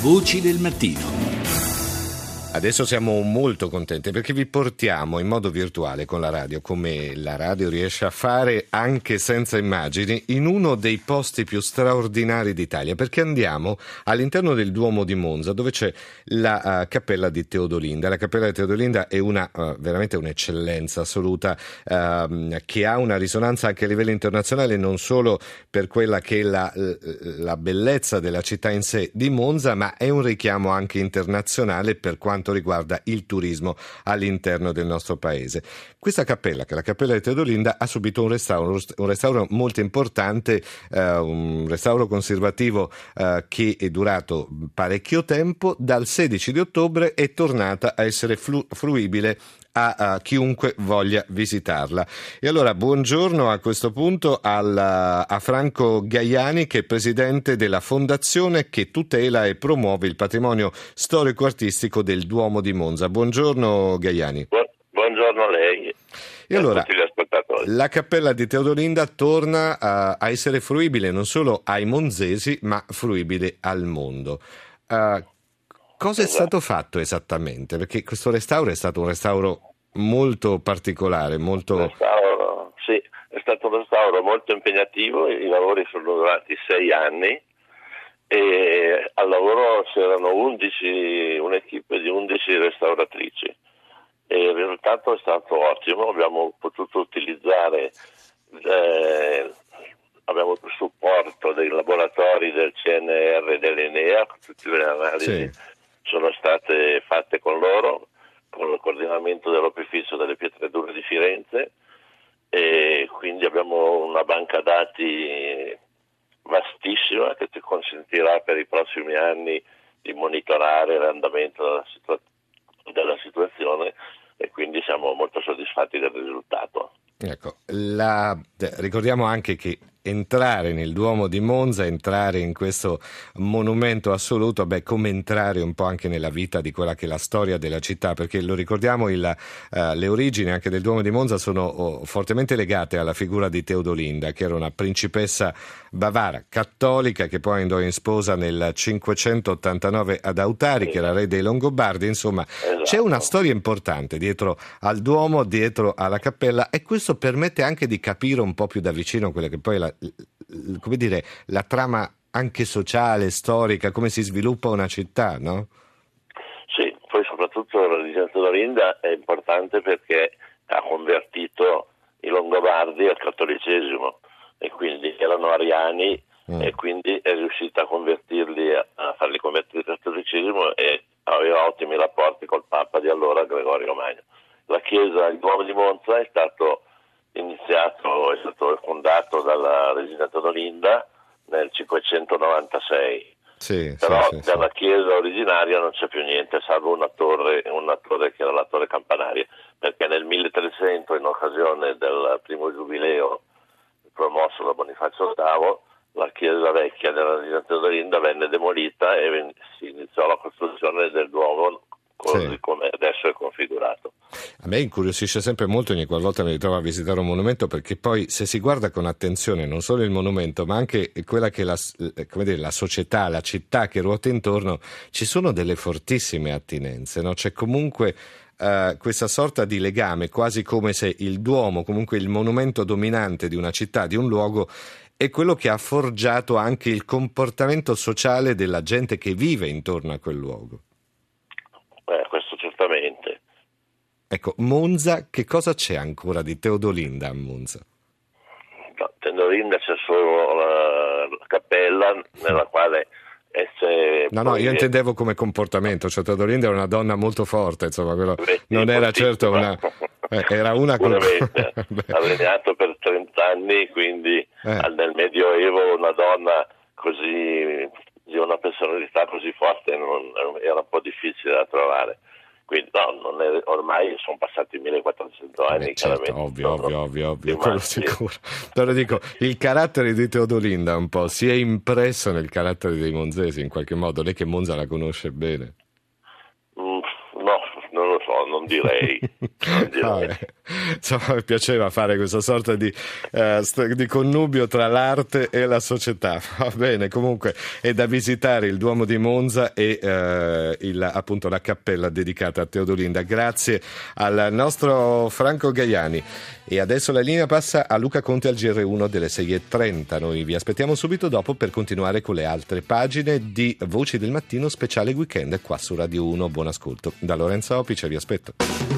Voci del mattino. Adesso siamo molto contenti perché vi portiamo in modo virtuale con la radio, come la radio riesce a fare anche senza immagini, in uno dei posti più straordinari d'Italia, perché andiamo all'interno del Duomo di Monza, dove c'è la uh, cappella di Teodolinda. La cappella di Teodolinda è una, uh, veramente un'eccellenza assoluta uh, che ha una risonanza anche a livello internazionale, non solo per quella che è la, la bellezza della città in sé di Monza, ma è un richiamo anche internazionale per quanto quanto riguarda il turismo all'interno del nostro paese. Questa cappella, che è la cappella di Teodolinda, ha subito un restauro, un restauro molto importante, eh, un restauro conservativo eh, che è durato parecchio tempo. Dal 16 di ottobre è tornata a essere flu- fruibile a, a, chiunque voglia visitarla. E allora buongiorno a questo punto al, a Franco Gaiani che è presidente della fondazione che tutela e promuove il patrimonio storico-artistico del Duomo di Monza. Buongiorno Gaiani. buongiorno a lei. E allora, la cappella di Teodolinda torna a, a, essere fruibile non solo ai monzesi, ma fruibile al mondo. Uh, Cosa esatto. è stato fatto esattamente? Perché questo restauro è stato un restauro molto particolare, molto... Restauro, sì, è stato un restauro molto impegnativo, i lavori sono durati sei anni e al lavoro c'erano 11, un'equipe di 11 restauratrici. E il risultato è stato ottimo, abbiamo potuto utilizzare eh, abbiamo il supporto dei laboratori del CNR e dell'Enea, tutte le analisi sì. sono state fatte con loro, con il coordinamento dell'Opificio delle Pietre Dure di Firenze. E quindi abbiamo una banca dati vastissima che ci consentirà per i prossimi anni di monitorare l'andamento della, situa- della situazione e quindi siamo molto soddisfatti del risultato. Ecco, la, ricordiamo anche che entrare nel Duomo di Monza, entrare in questo monumento assoluto, beh, come entrare un po' anche nella vita di quella che è la storia della città, perché lo ricordiamo, il, uh, le origini anche del Duomo di Monza sono oh, fortemente legate alla figura di Teodolinda, che era una principessa bavara cattolica che poi andò in sposa nel 589 ad Autari, che era re dei Longobardi, insomma, esatto. c'è una storia importante dietro al Duomo, dietro alla cappella e questo permette anche di capire un po' più da vicino quella che poi è la, come dire, la trama anche sociale, storica, come si sviluppa una città, no? Sì, poi soprattutto la religione Dorinda è importante perché ha convertito i Longobardi al cattolicesimo e quindi erano ariani mm. e quindi è riuscita a convertirli, a farli convertire al cattolicesimo e aveva ottimi rapporti col Papa di allora Gregorio Magno. La chiesa, il Duomo di Monza è stato iniziato, è stato fondato dalla Regina Teodolinda nel 596. Sì, Però sì, sì, dalla chiesa originaria non c'è più niente, salvo una torre, una torre che era la torre campanaria, perché nel 1300, in occasione del primo giubileo promosso da Bonifacio VIII, la chiesa vecchia della Regina Teodolinda venne demolita e si iniziò la costruzione del Duomo così sì. come adesso è configurato. A me incuriosisce sempre molto ogni qualvolta mi ritrovo a visitare un monumento perché poi se si guarda con attenzione non solo il monumento ma anche quella che è la, dire, la società, la città che ruota intorno, ci sono delle fortissime attinenze, no? c'è comunque Uh, questa sorta di legame, quasi come se il Duomo, comunque il monumento dominante di una città, di un luogo, è quello che ha forgiato anche il comportamento sociale della gente che vive intorno a quel luogo. Ecco, Monza, che cosa c'è ancora di Teodolinda a Monza? No, Teodolinda c'è solo la, la cappella nella quale No, no, io intendevo come comportamento, cioè Teodolinda era una donna molto forte, insomma, però non era certo una... Eh, era una con... ha regnato per 30 anni, quindi eh. nel Medioevo una donna così, di una personalità così forte non, era un po' difficile da trovare. Quindi no, è, ormai sono passati 1400 anni. Beh, certo, ovvio, ovvio, ovvio, ovvio, quello sicuro. Però dico, il carattere di Teodolinda un po' si è impresso nel carattere dei monzesi in qualche modo, lei che Monza la conosce bene. No, non direi. Non direi. Ah, insomma, mi piaceva fare questa sorta di, eh, di, connubio tra l'arte e la società. Va bene, comunque è da visitare il Duomo di Monza e eh, il, appunto la cappella dedicata a Teodolinda. Grazie al nostro Franco Gaiani. E adesso la linea passa a Luca Conte al GR1 delle 6.30. Noi vi aspettiamo subito dopo per continuare con le altre pagine di Voci del Mattino speciale weekend qua su Radio 1. Buon ascolto. Da Lorenzo Opice vi aspetto. spet.